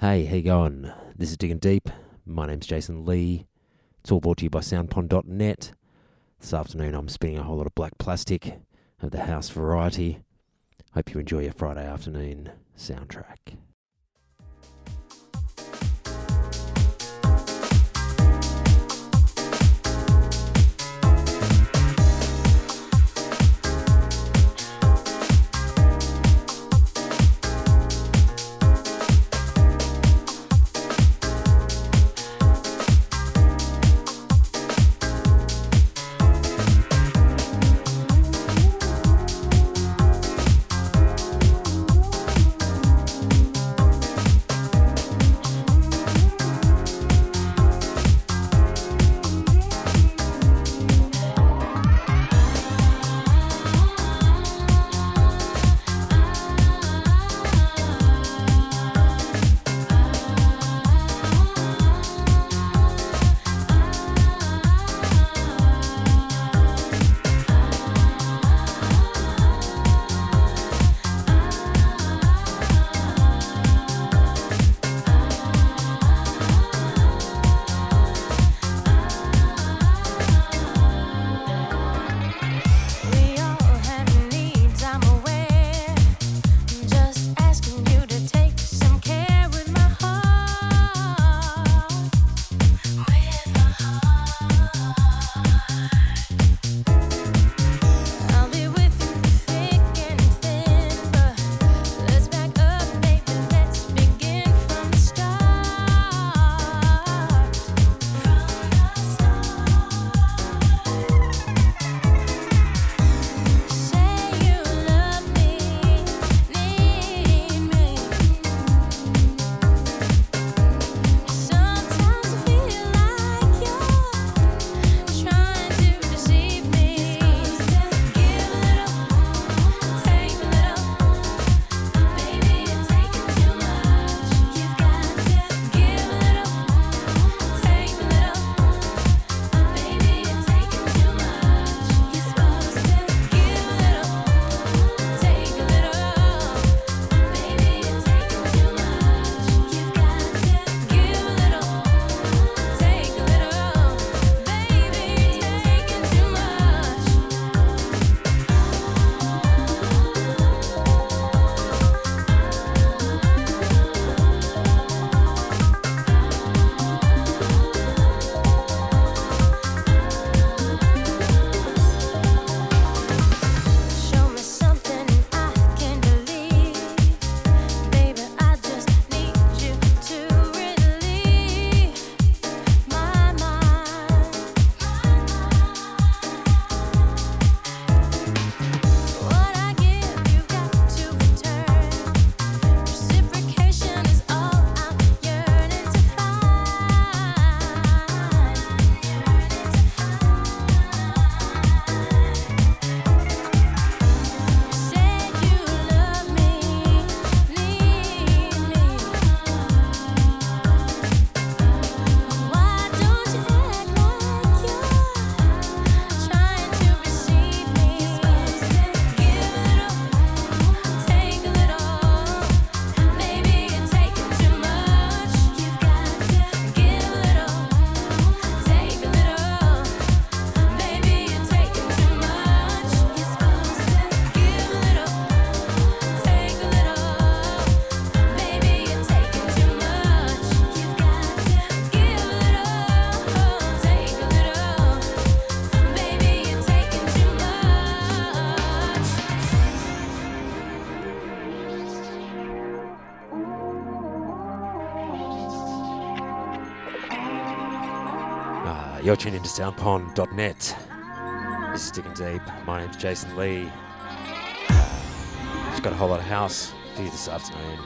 Hey, how you going? This is Digging Deep. My name's Jason Lee. It's all brought to you by SoundPond.net. This afternoon, I'm spinning a whole lot of black plastic of the house variety. Hope you enjoy your Friday afternoon soundtrack. You're tuned into soundpond.net. This is Digging Deep. My name's Jason Lee. Just got a whole lot of house for you this afternoon.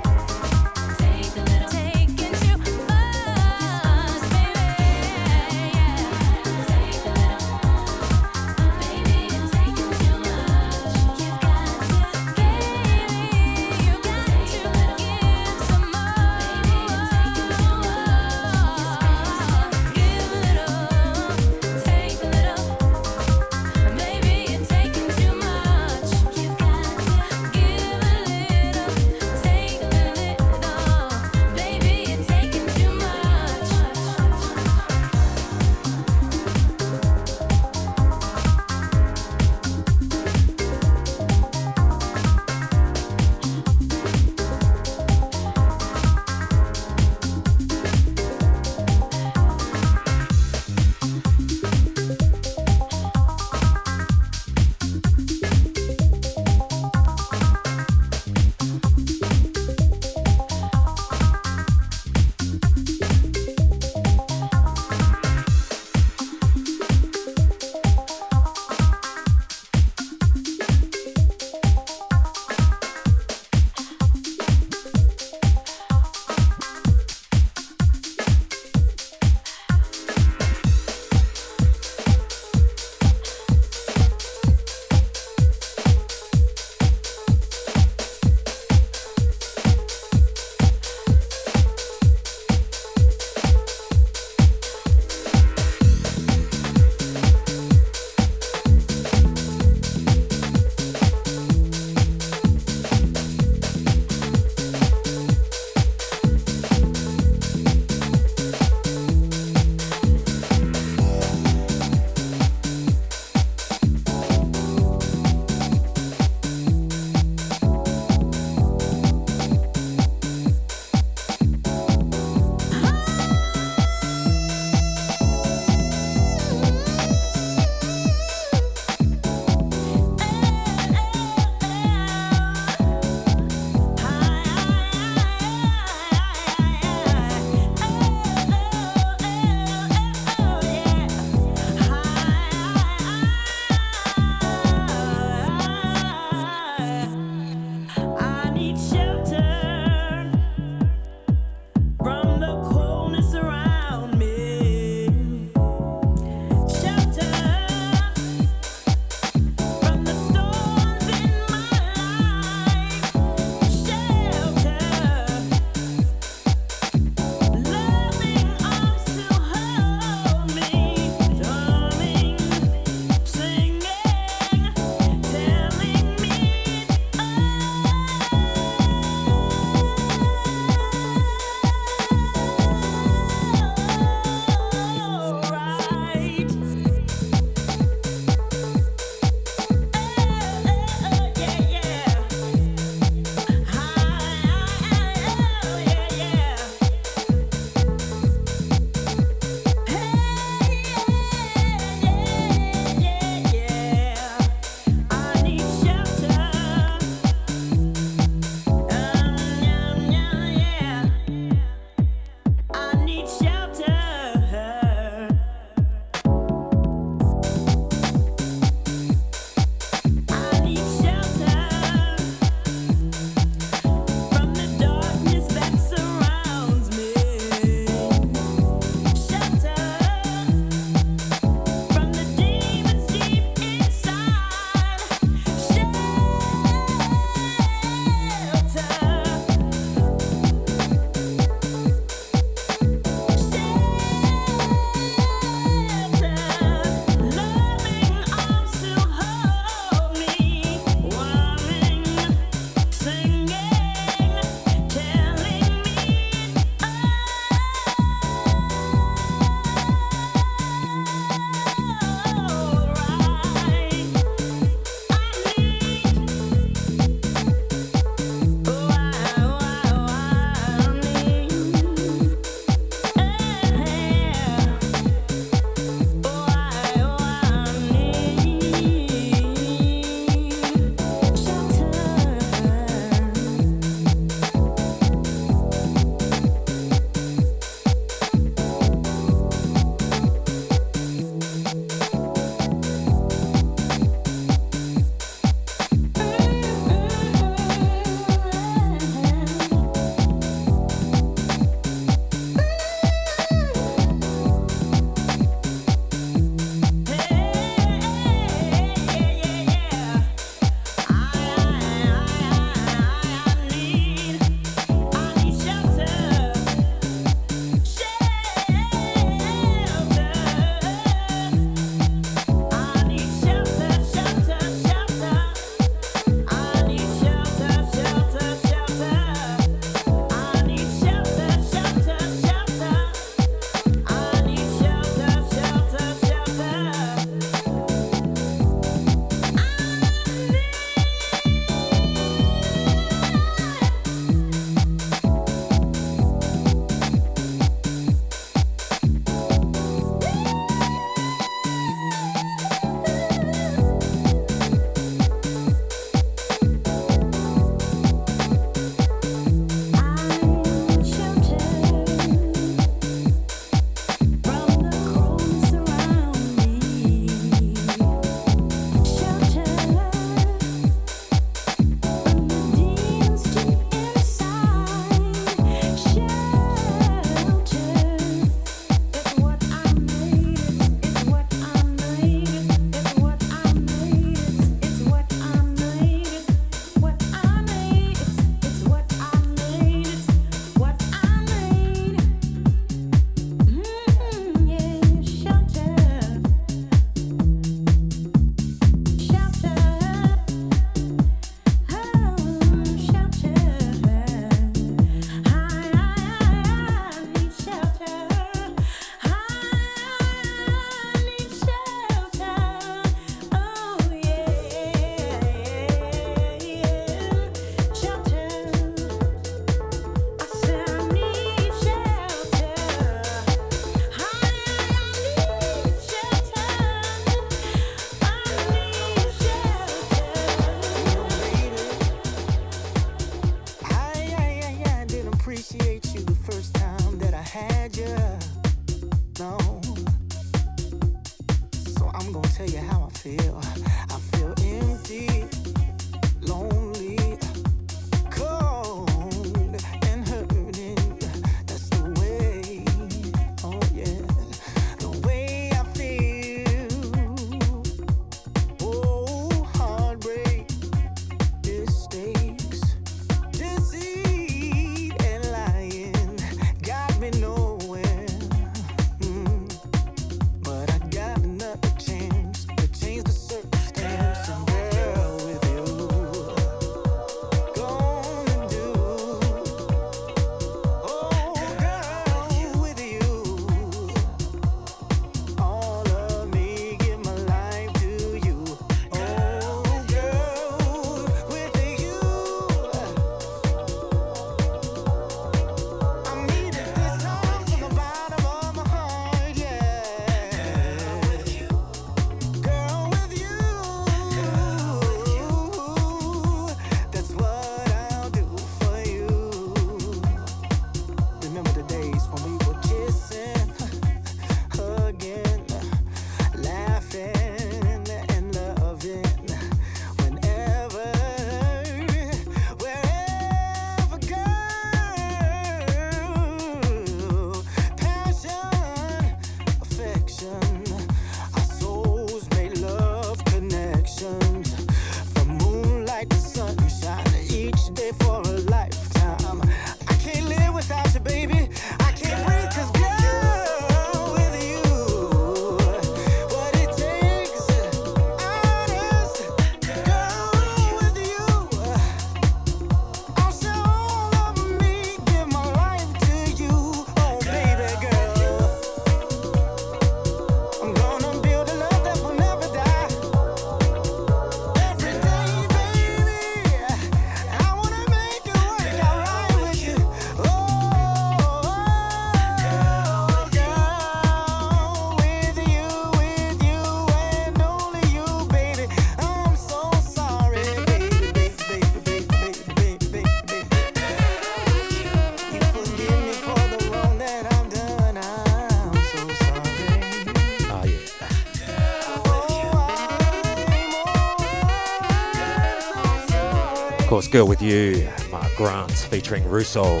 Girl With You, Mark Grant featuring Russell.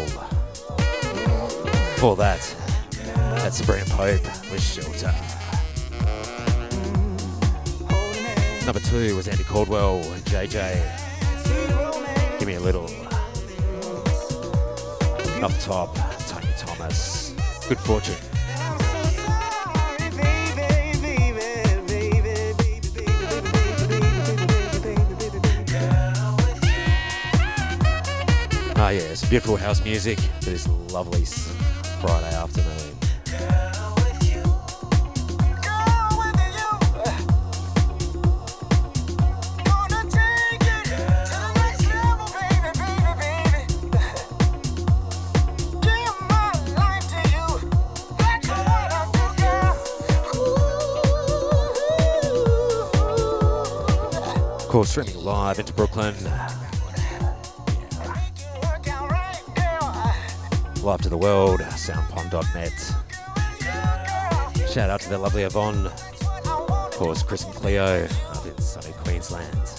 For that, that's Sabrina Pope with Shelter. Number two was Andy Caldwell and JJ. Give me a little. Up top, Tony Thomas. Good fortune. Beautiful house music for this lovely Friday afternoon. Of course, streaming live into Brooklyn. Live to the world, soundpond.net. Shout out to the lovely Yvonne. Of course, Chris and Cleo up in sunny Queensland.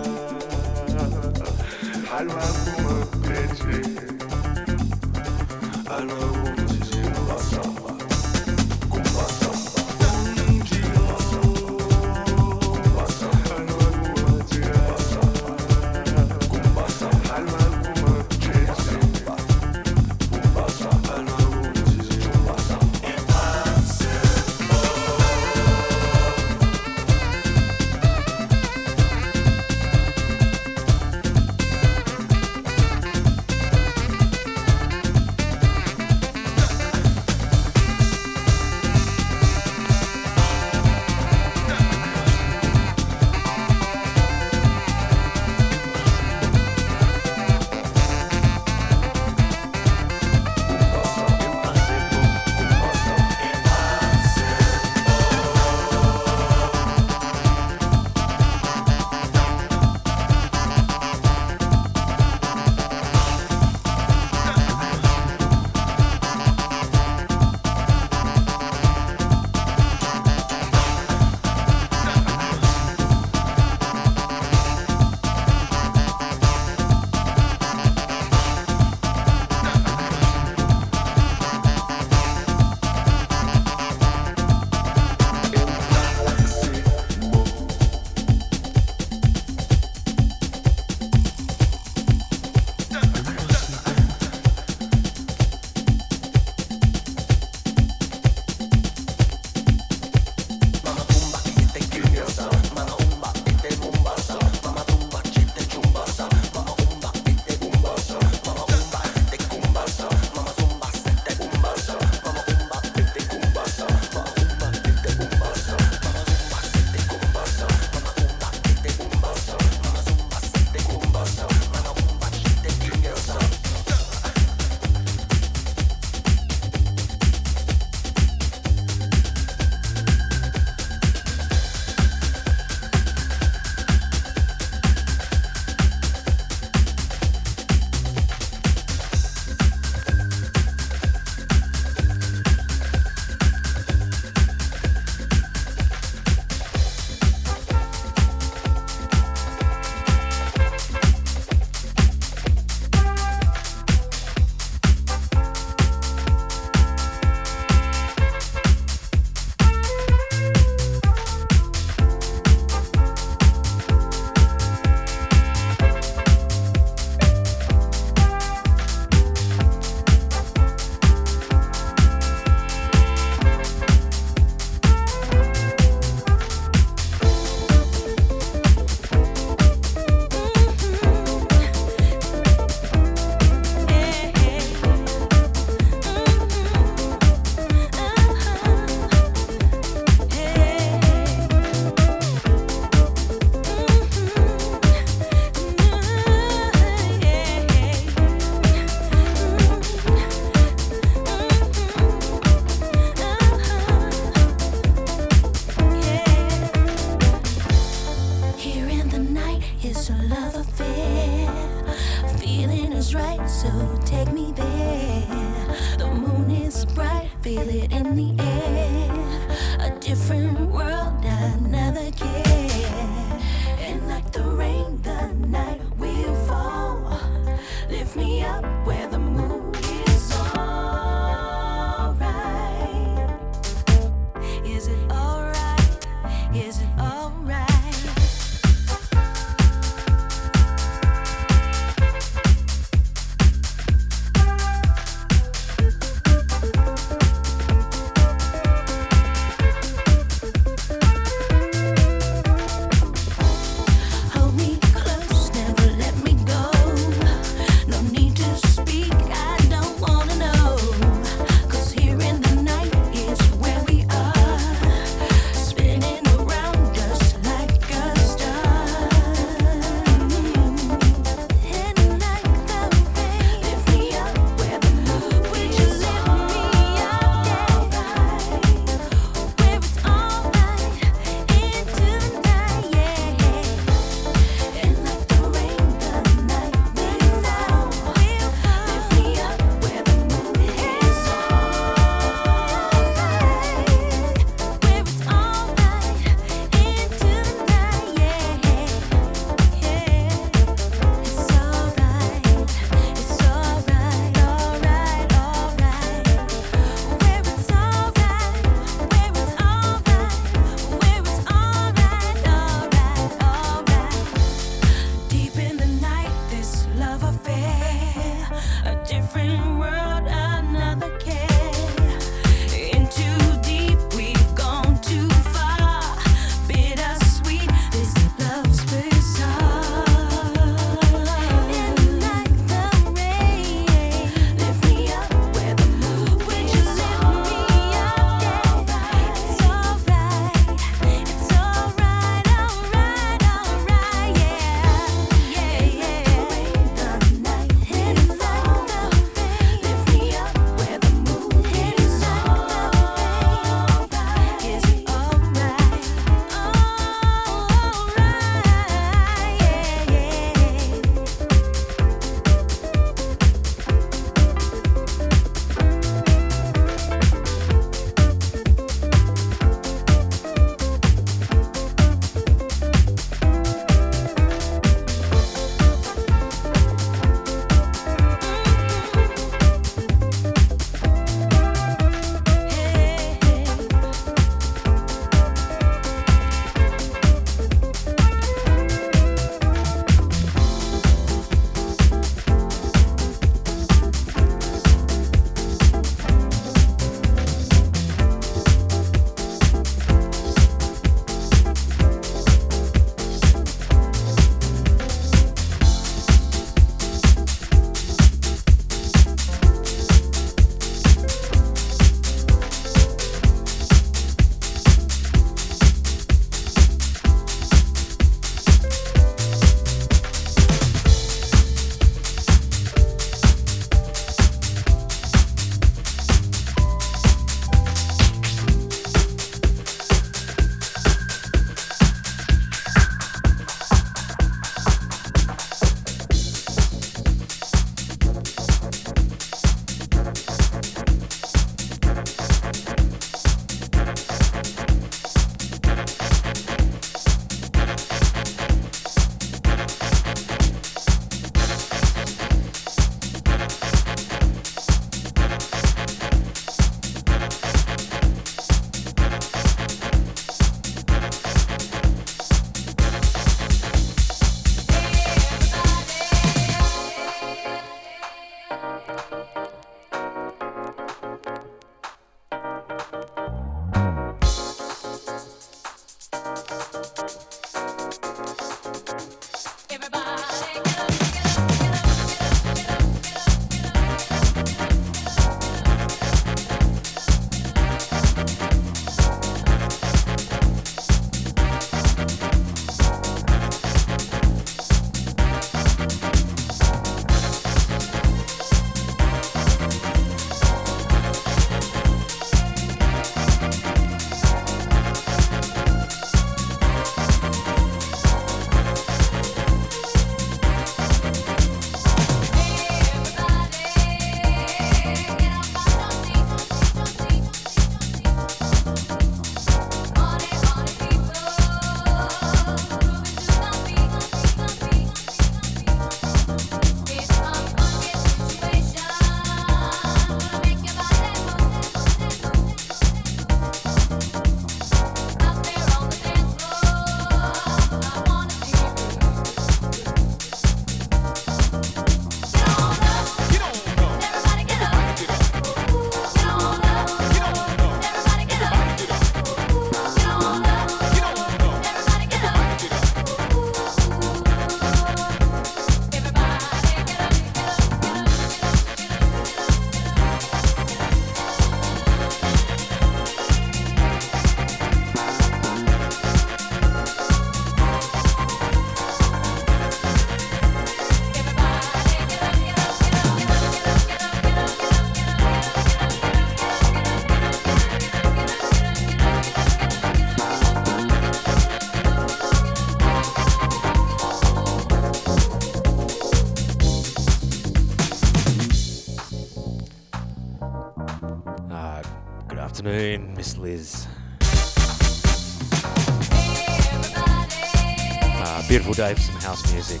For some house music.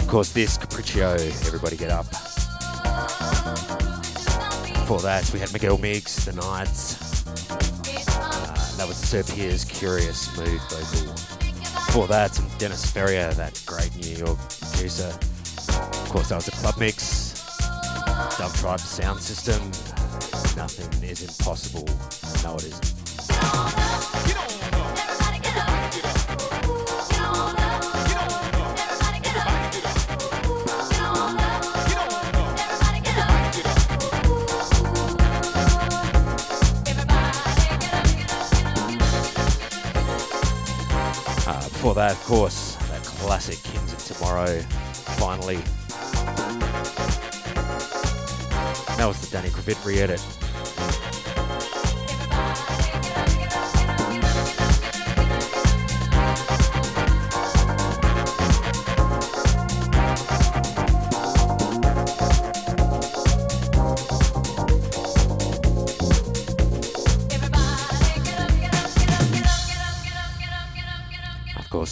Of course, this Capriccio, everybody get up. Before that, we had Miguel Migs, The Knights. Uh, that was Sir Piers' Curious Mood vocal. Before that, some Dennis Ferrer, that great New York producer. Of course, that was a club mix. Dub Tribe sound system. Nothing is impossible. No, it isn't. That, of course, that classic Kings of Tomorrow. Finally. That was the Danny Krivit re-edit.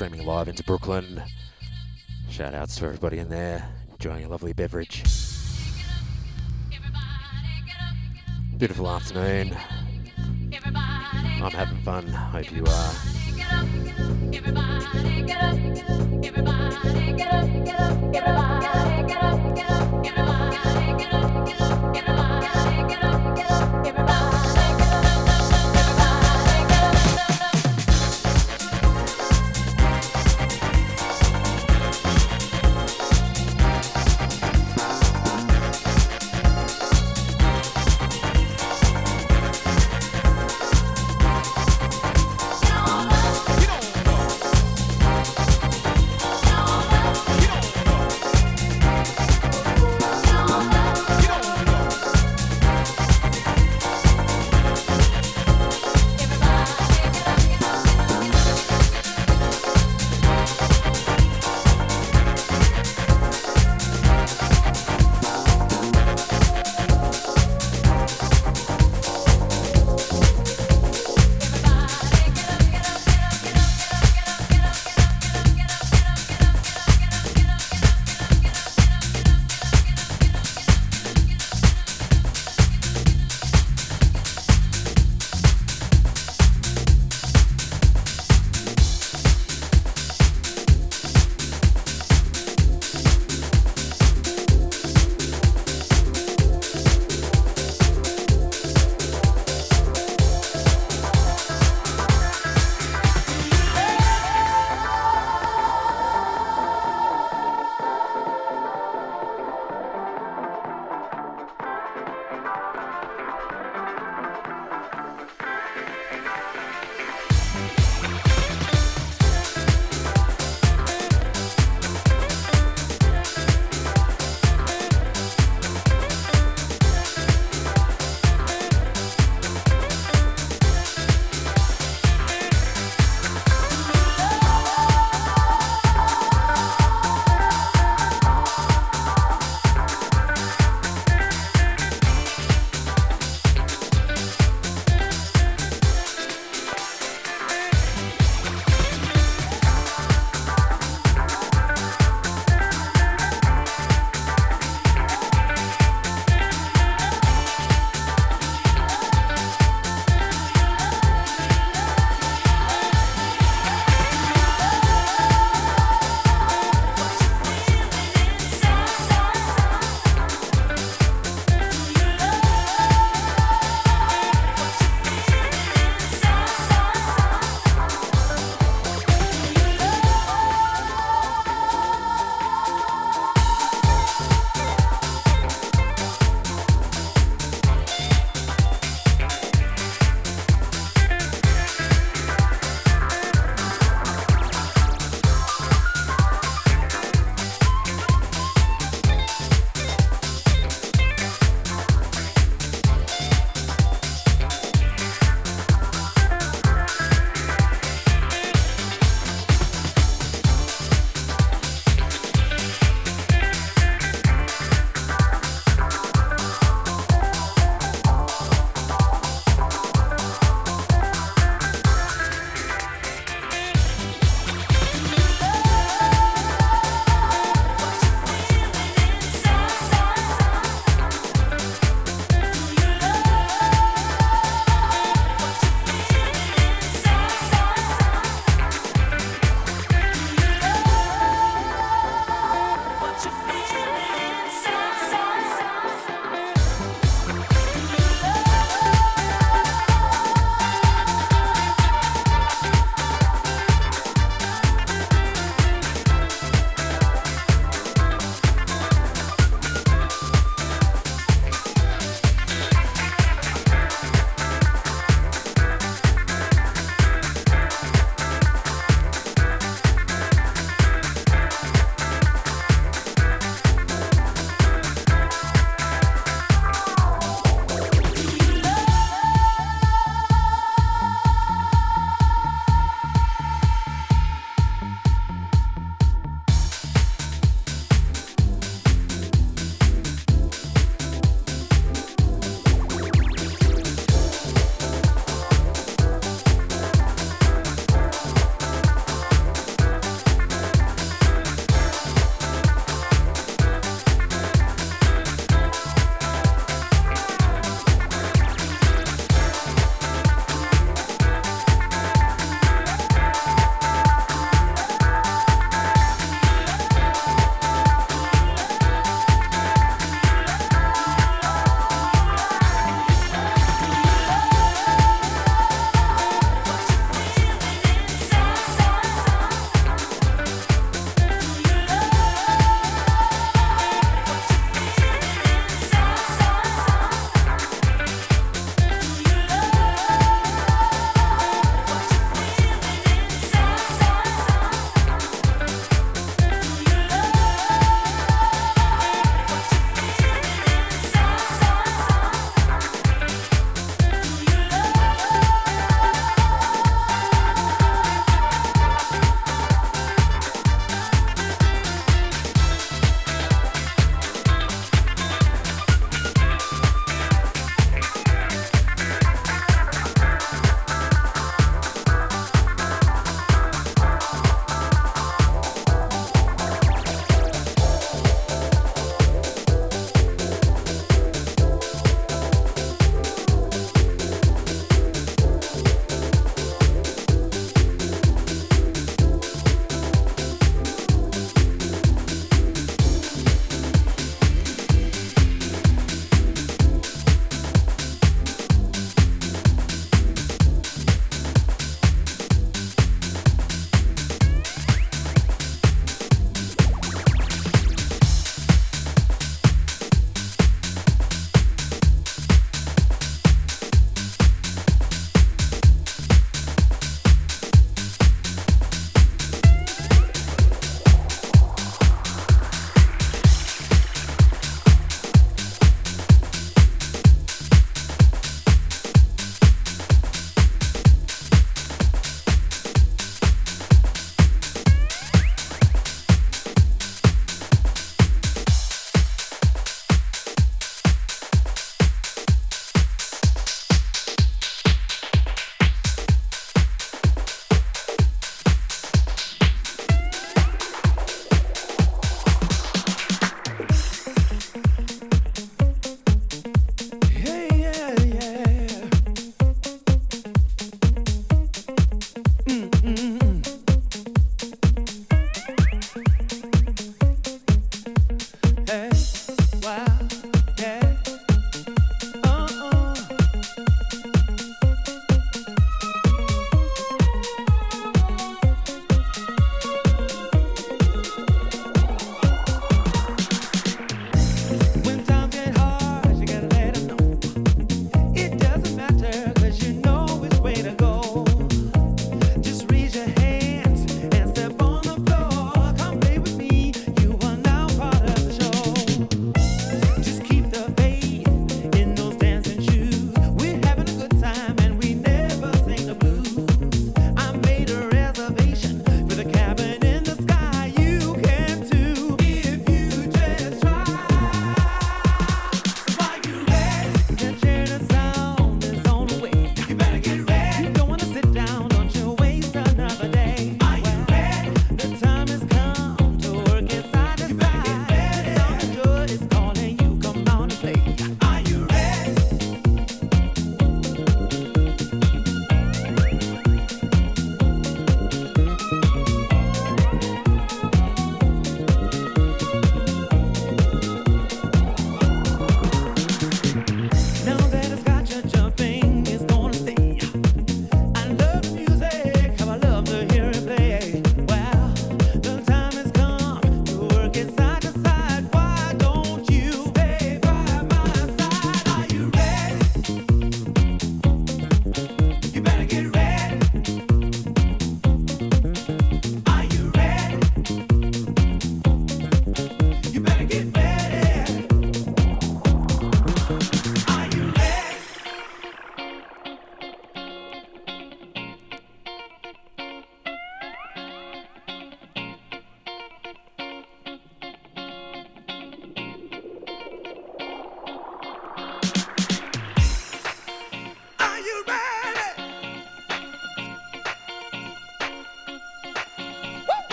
Streaming live into Brooklyn. Shout outs to everybody in there, enjoying a lovely beverage. Beautiful afternoon. I'm having fun. Hope you are. You don't know. You don't know.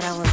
Said I was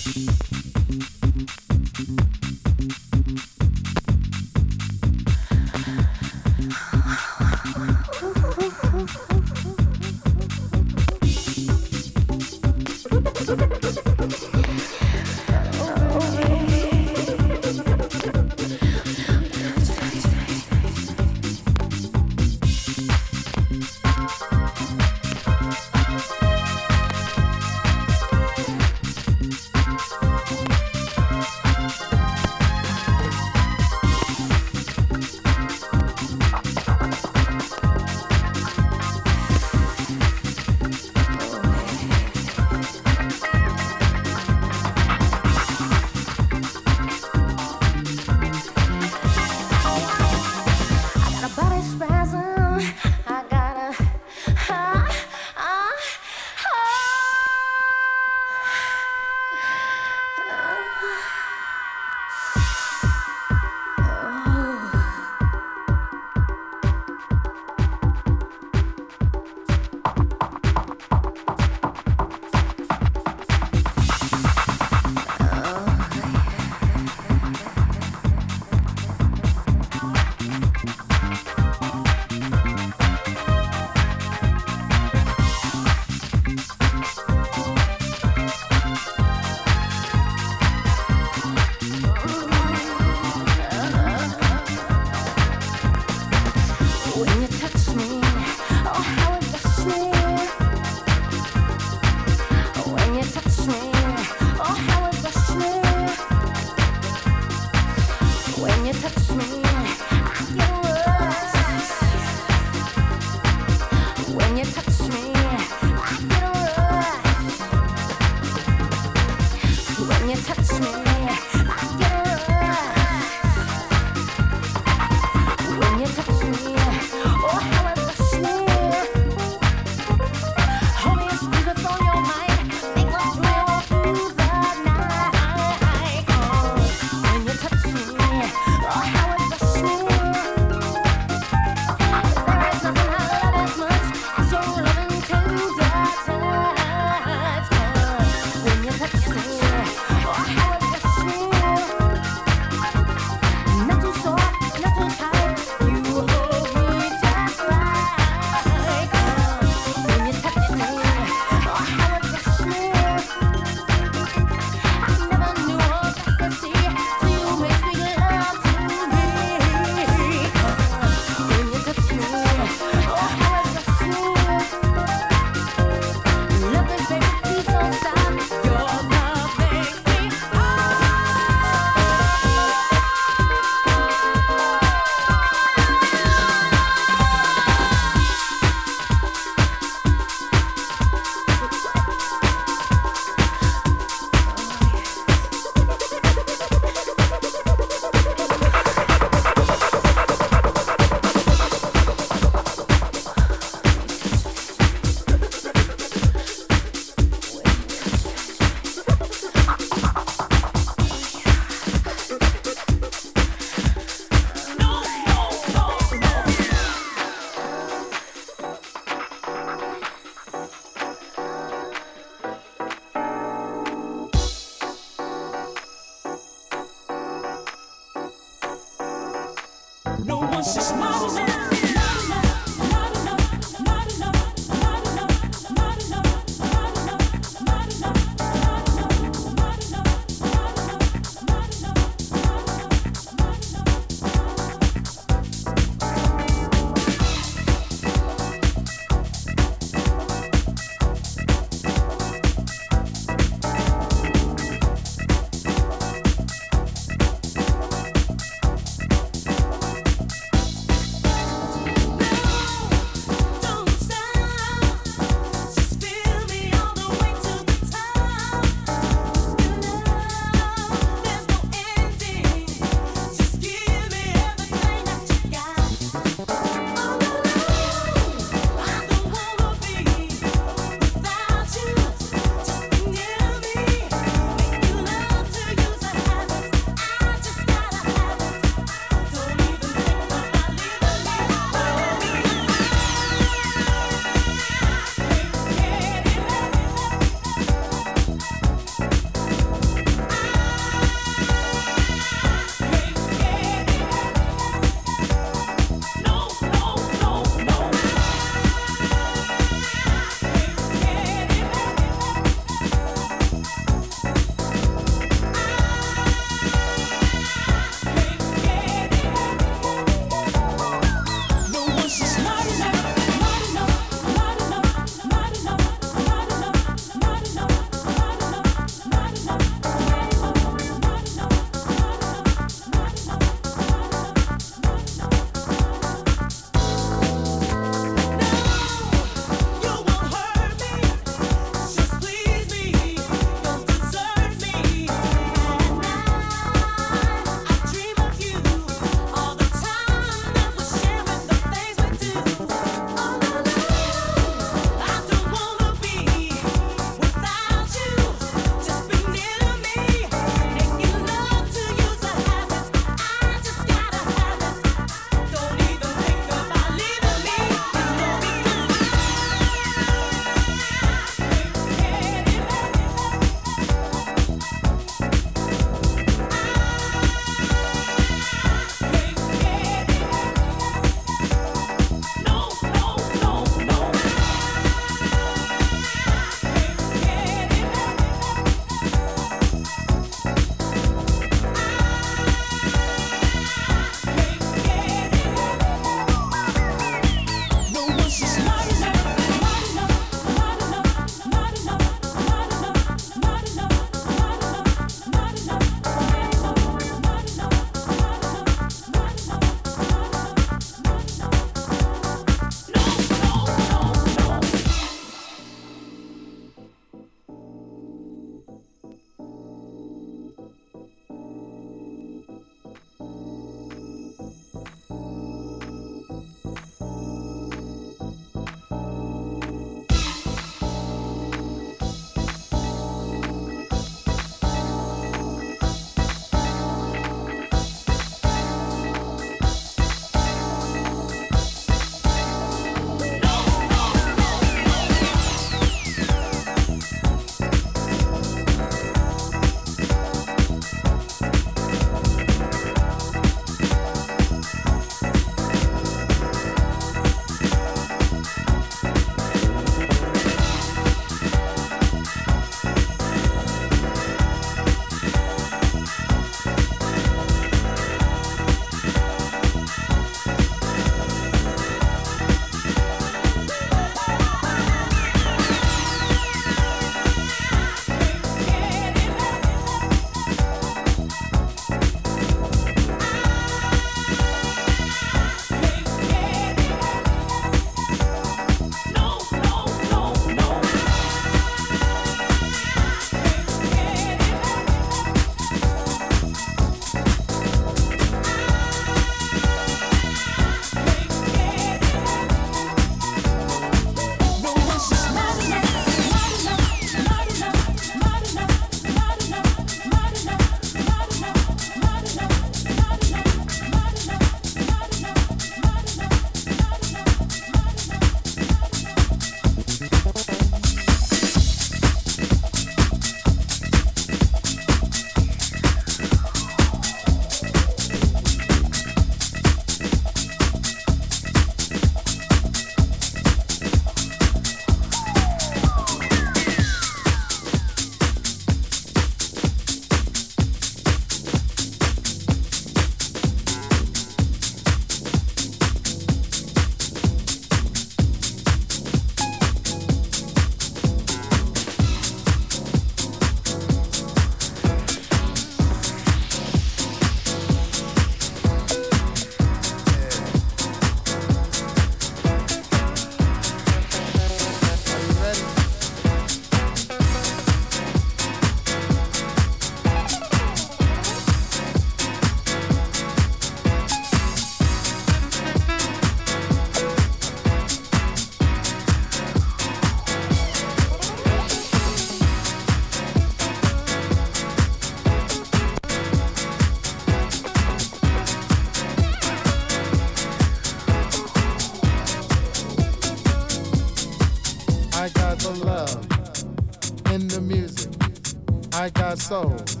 soul.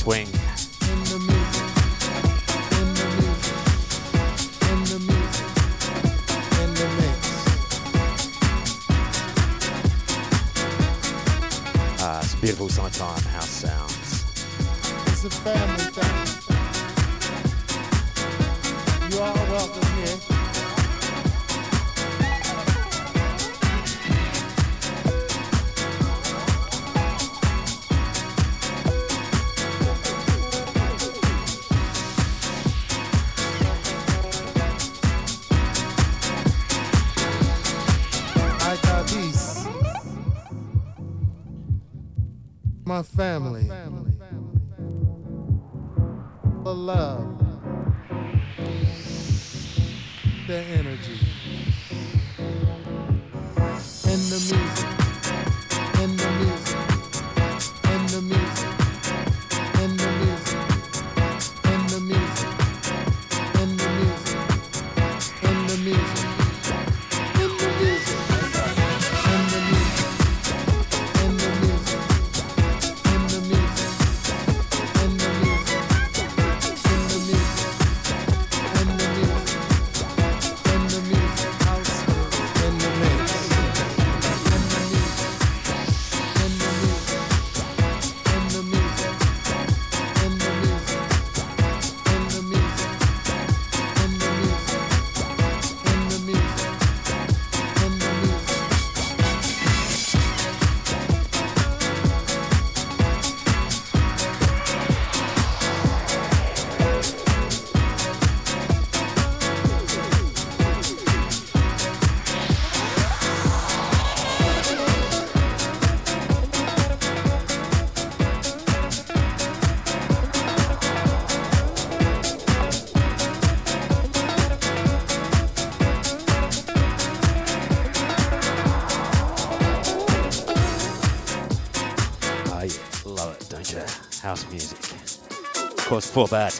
swing. love. For that,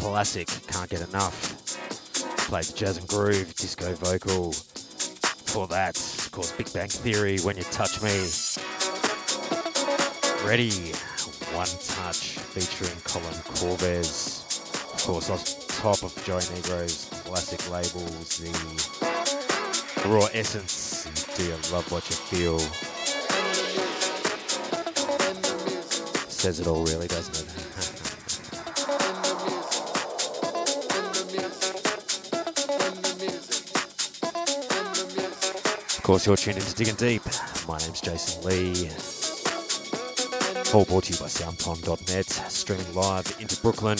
classic Can't Get Enough. Played the jazz and groove, disco vocal. For that, of course, Big Bang Theory, When You Touch Me. Ready, One Touch, featuring Colin Corbez. Of course, on top of Joey Negro's classic labels, the Raw Essence, Do You Love What You Feel? Says it all, really, doesn't it? course, you're tuned into Digging Deep. My name's Jason Lee. All brought to you by soundpond.net, streaming live into Brooklyn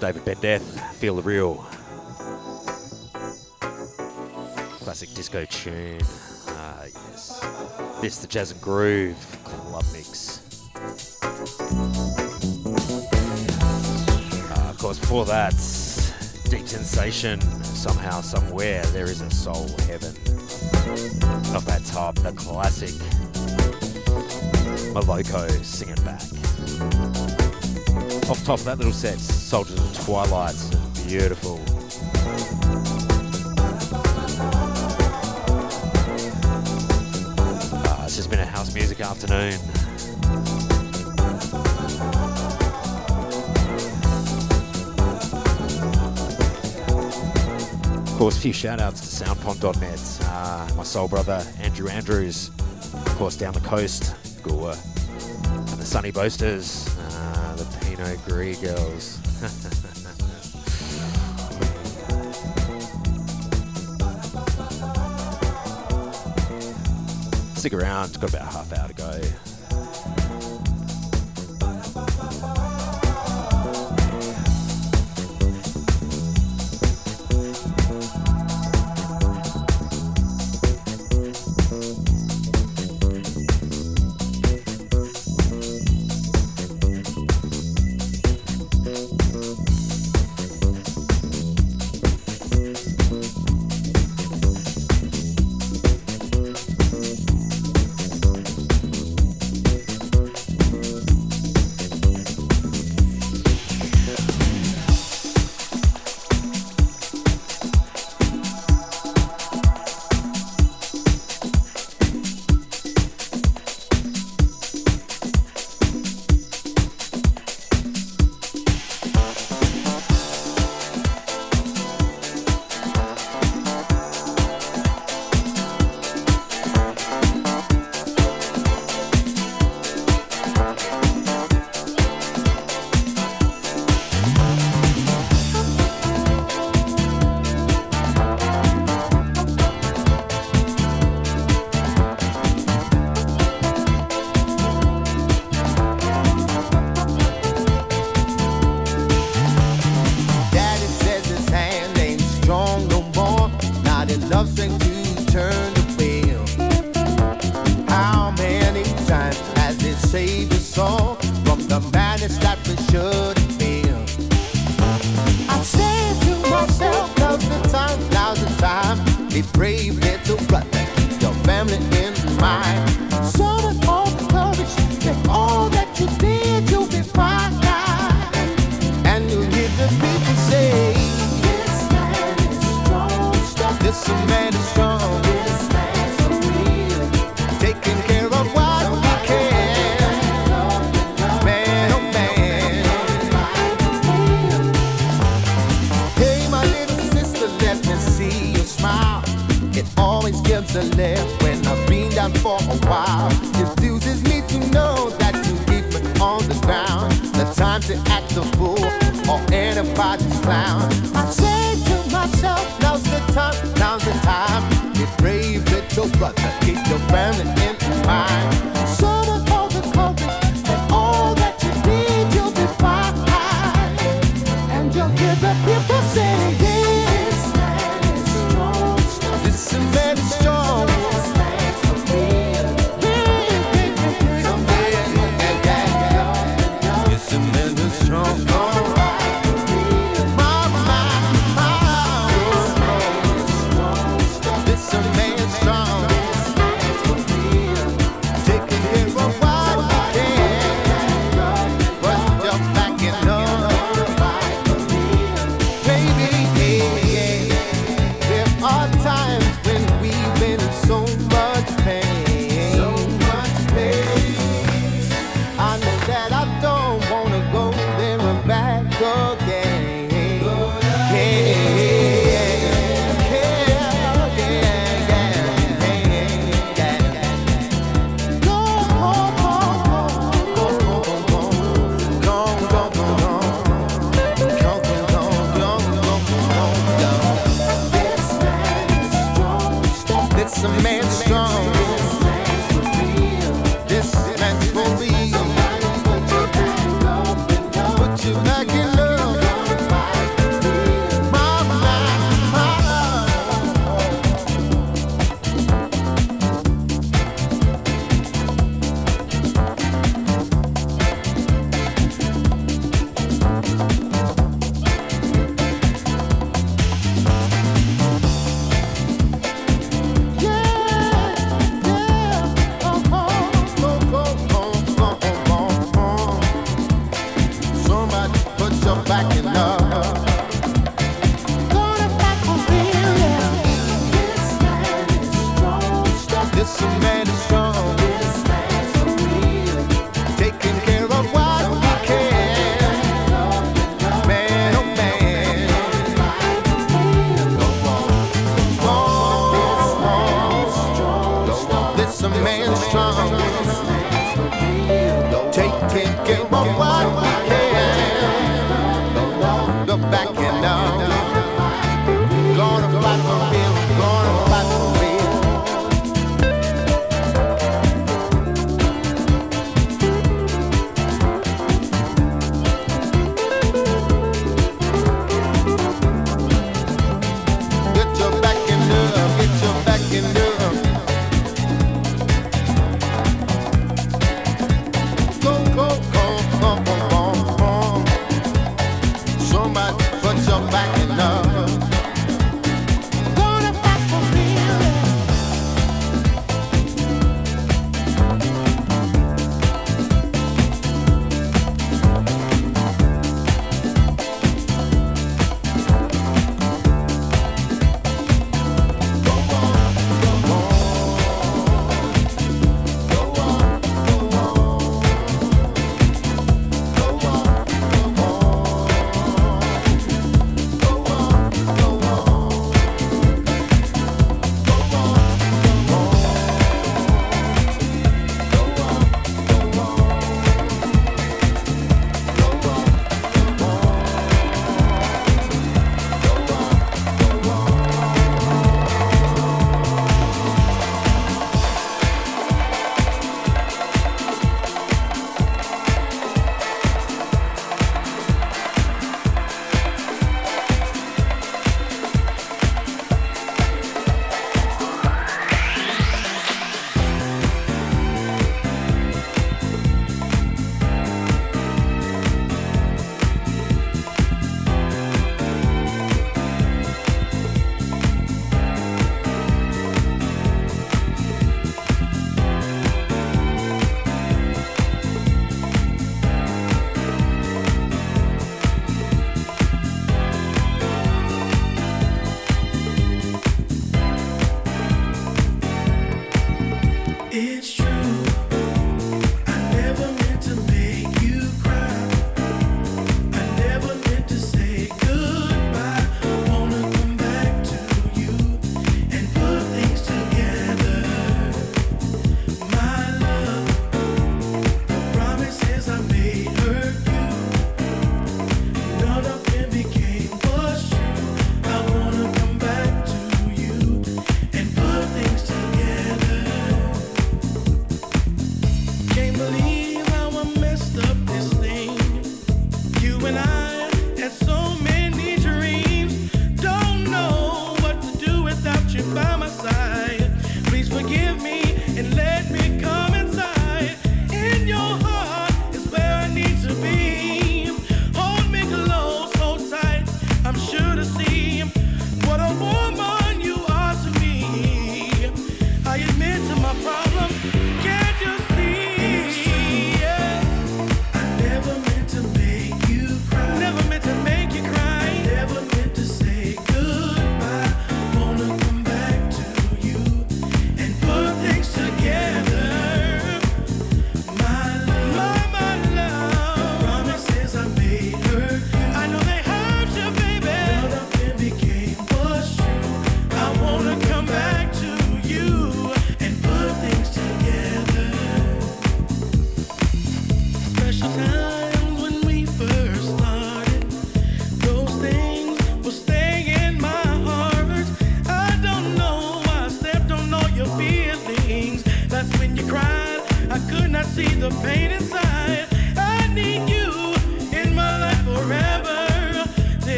David Bendeth, Feel the Real. Classic disco tune. Ah, yes. This, the Jazz and Groove Club Mix. Uh, of course, before that, Deep Sensation, Somehow, Somewhere, There Is a Soul Heaven. Off that top, the classic Moloko singing back. Off top of that little set, Soldiers of Twilight, Beautiful. Ah, it's just been a house music afternoon. Of course, a few shout outs to soundpond.net, uh, ah, my soul brother Andrew Andrews, of course, down the coast, Gore, and the Sunny Boasters, uh, the Pinot Gris girls. stick around. It's got about half hour.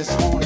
this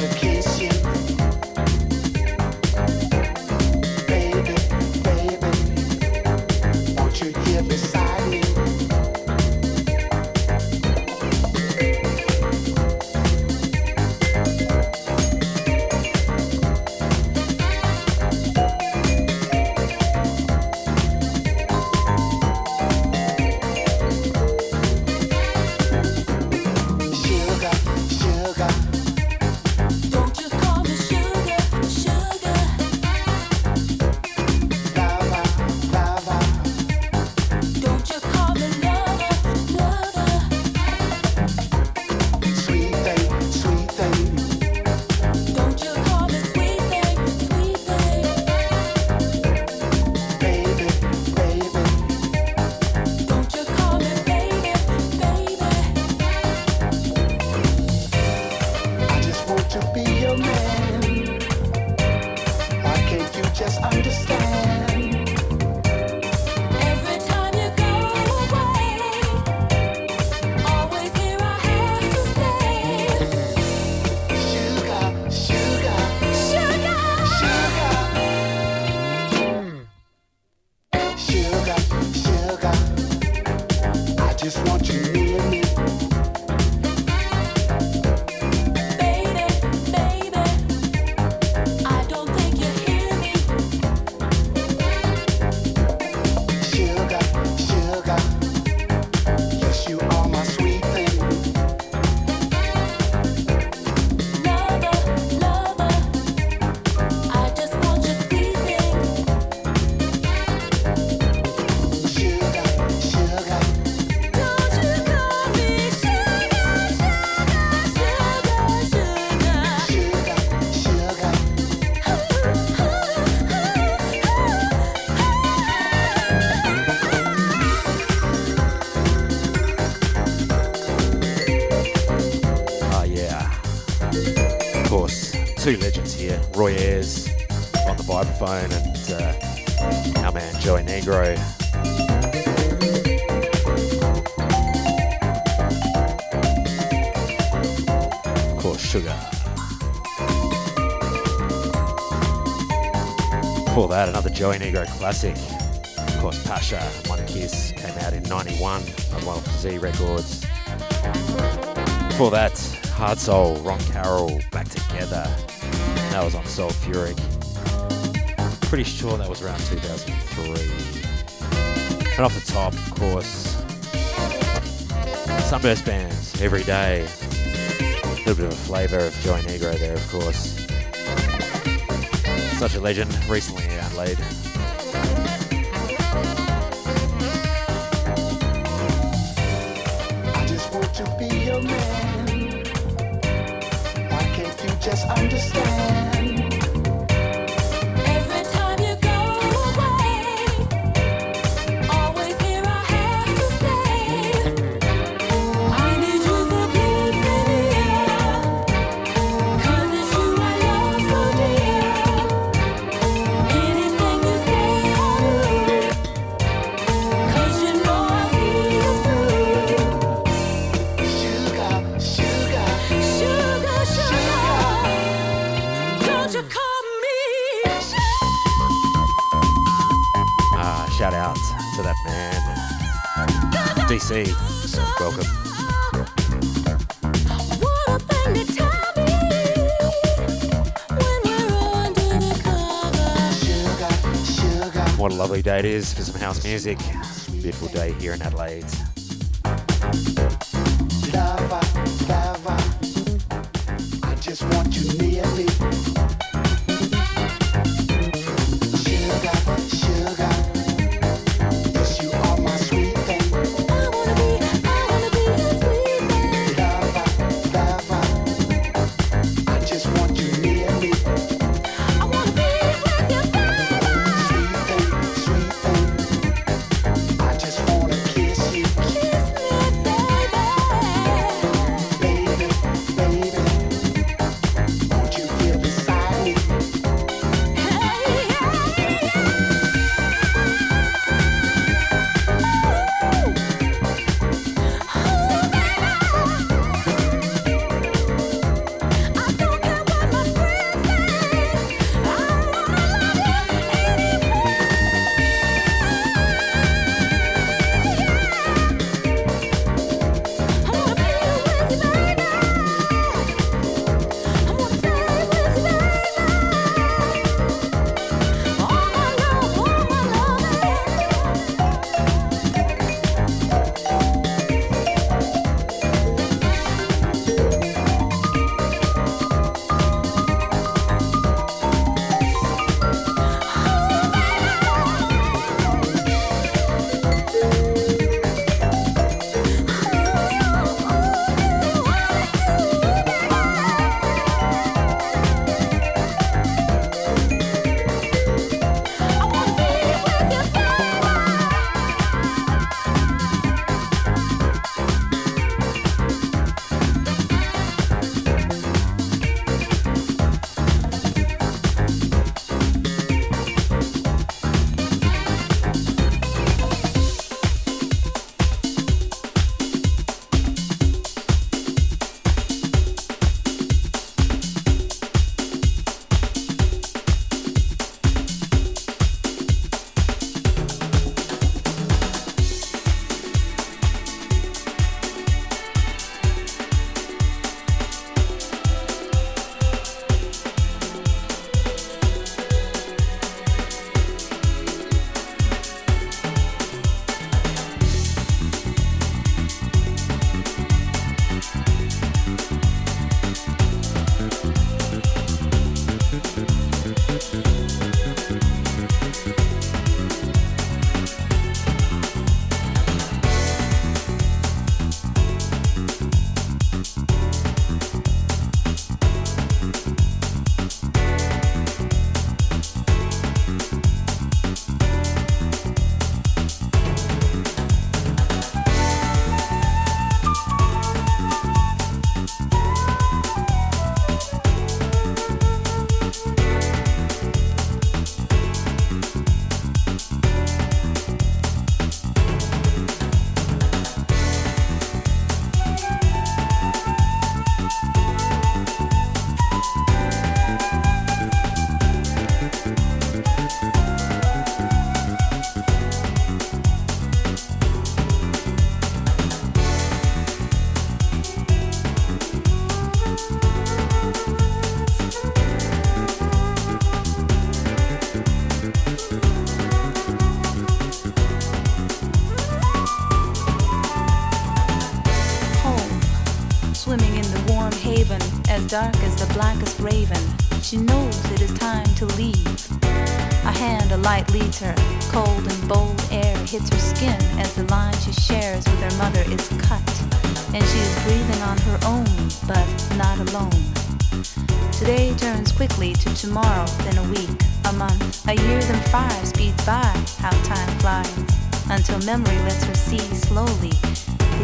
and uh, our man Joey Negro. Of course, Sugar. Before that, another Joey Negro classic. Of course, Pasha, One Kiss, came out in 91 on Wild Z Records. Before that, Hard Soul, Ron Carroll, Back Together. That was on Soulfuric pretty sure that was around 2003. And off the top, of course, Sunburst Bands, Every Day. A little bit of a flavour of Joey Negro there, of course. Such a legend, recently out late. what a lovely day it is for some house music. Beautiful day here in Adelaide. To leave. A hand, a light leads her. Cold and bold air hits her skin as the line she shares with her mother is cut. And she is breathing on her own, but not alone. Today turns quickly to tomorrow, then a week, a month, a year, then five speeds by. How time flies until memory lets her see slowly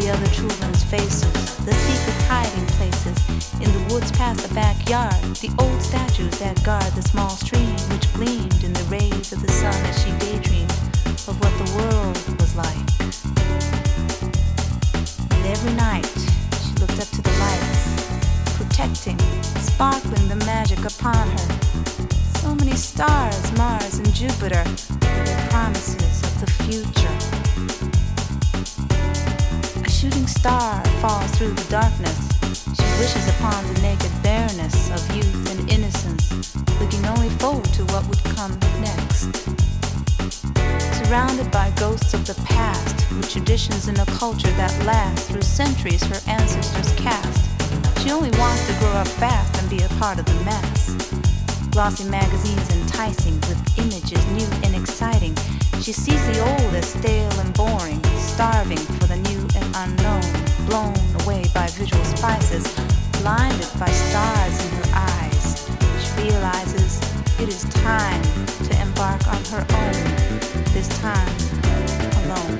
the other children's faces, the secret hiding places in the woods past the backyard, the old statues that guard the small stream which gleamed in the rays of the sun as she daydreamed of what the world was like. And every night she looked up to the lights, protecting, sparkling the magic upon her. So many stars, Mars and Jupiter, their promises of the future. Shooting star falls through the darkness. She wishes upon the naked bareness of youth and innocence, looking only forward to what would come next. Surrounded by ghosts of the past, with traditions and a culture that lasts through centuries her ancestors cast, she only wants to grow up fast and be a part of the mass. Glossy magazines enticing with images new and exciting. She sees the old as stale and boring, starving for the new unknown, blown away by visual spices, blinded by stars in her eyes. She realizes it is time to embark on her own, this time alone.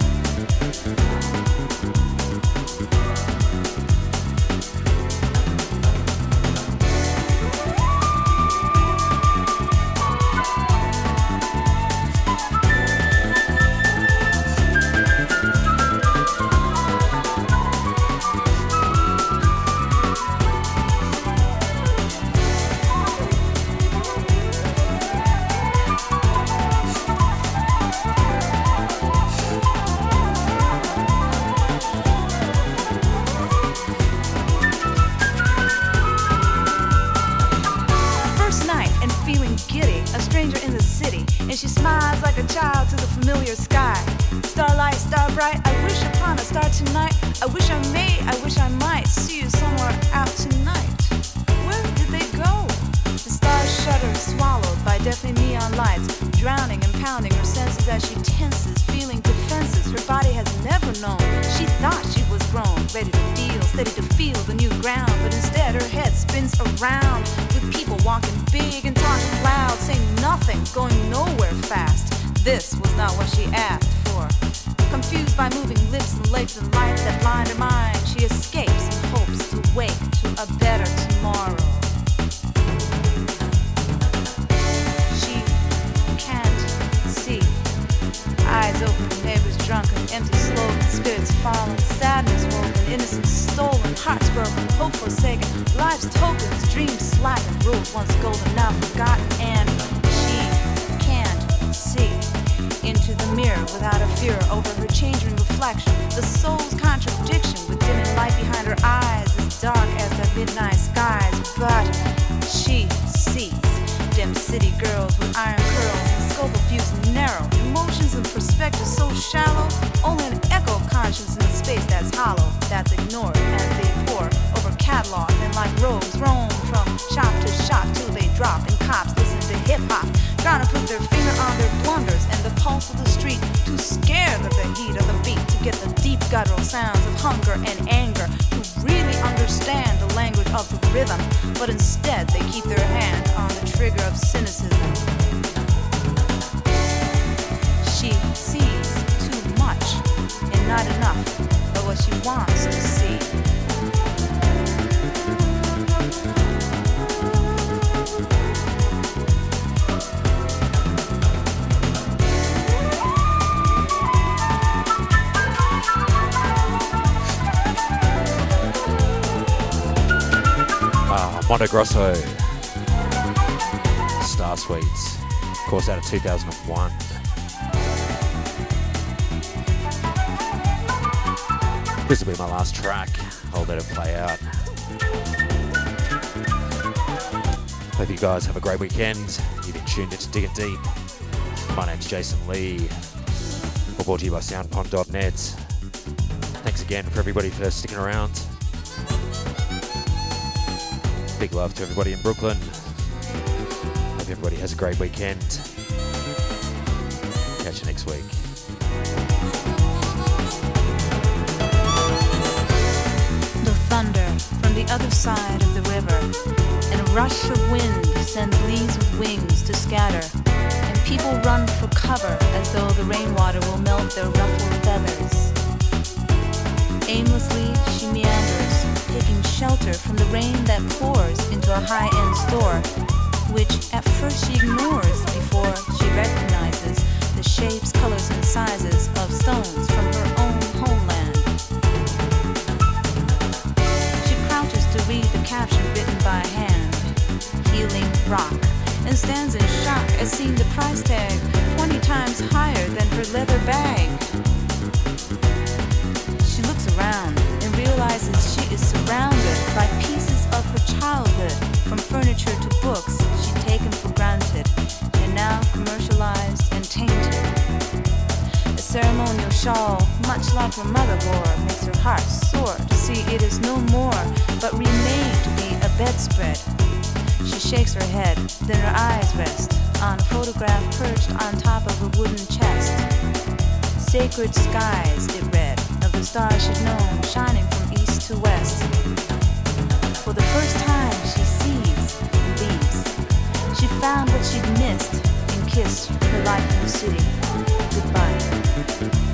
Mondo Grosso. Star Suites. Of course, out of 2001. This will be my last track. I'll let it play out. Hope you guys have a great weekend. You've been tuned into It Deep. My name's Jason Lee. We're brought to you by soundpond.net. Thanks again for everybody for sticking around. Big love to everybody in Brooklyn. Hope everybody has a great weekend. Catch you next week. The thunder from the other side of the river, and a rush of wind sends leaves with wings to scatter, and people run for cover as though the rainwater will melt their ruffled feathers. Aimlessly, she shelter from the rain that pours into a high-end store, which at first she ignores before she recognizes the shapes, colors, and sizes of stones from her own homeland. She crouches to read the caption written by hand, Healing Rock, and stands in shock at seeing the price tag 20 times higher than her leather bag. Realizes she is surrounded by pieces of her childhood, from furniture to books she'd taken for granted and now commercialized and tainted. A ceremonial shawl, much like her mother wore, makes her heart sore to see it is no more, but remade to be a bedspread. She shakes her head, then her eyes rest on a photograph perched on top of a wooden chest. Sacred skies, it read, of the stars she'd known shining from to west. For the first time, she sees and leaves. She found what she'd missed and kissed her life in the city goodbye.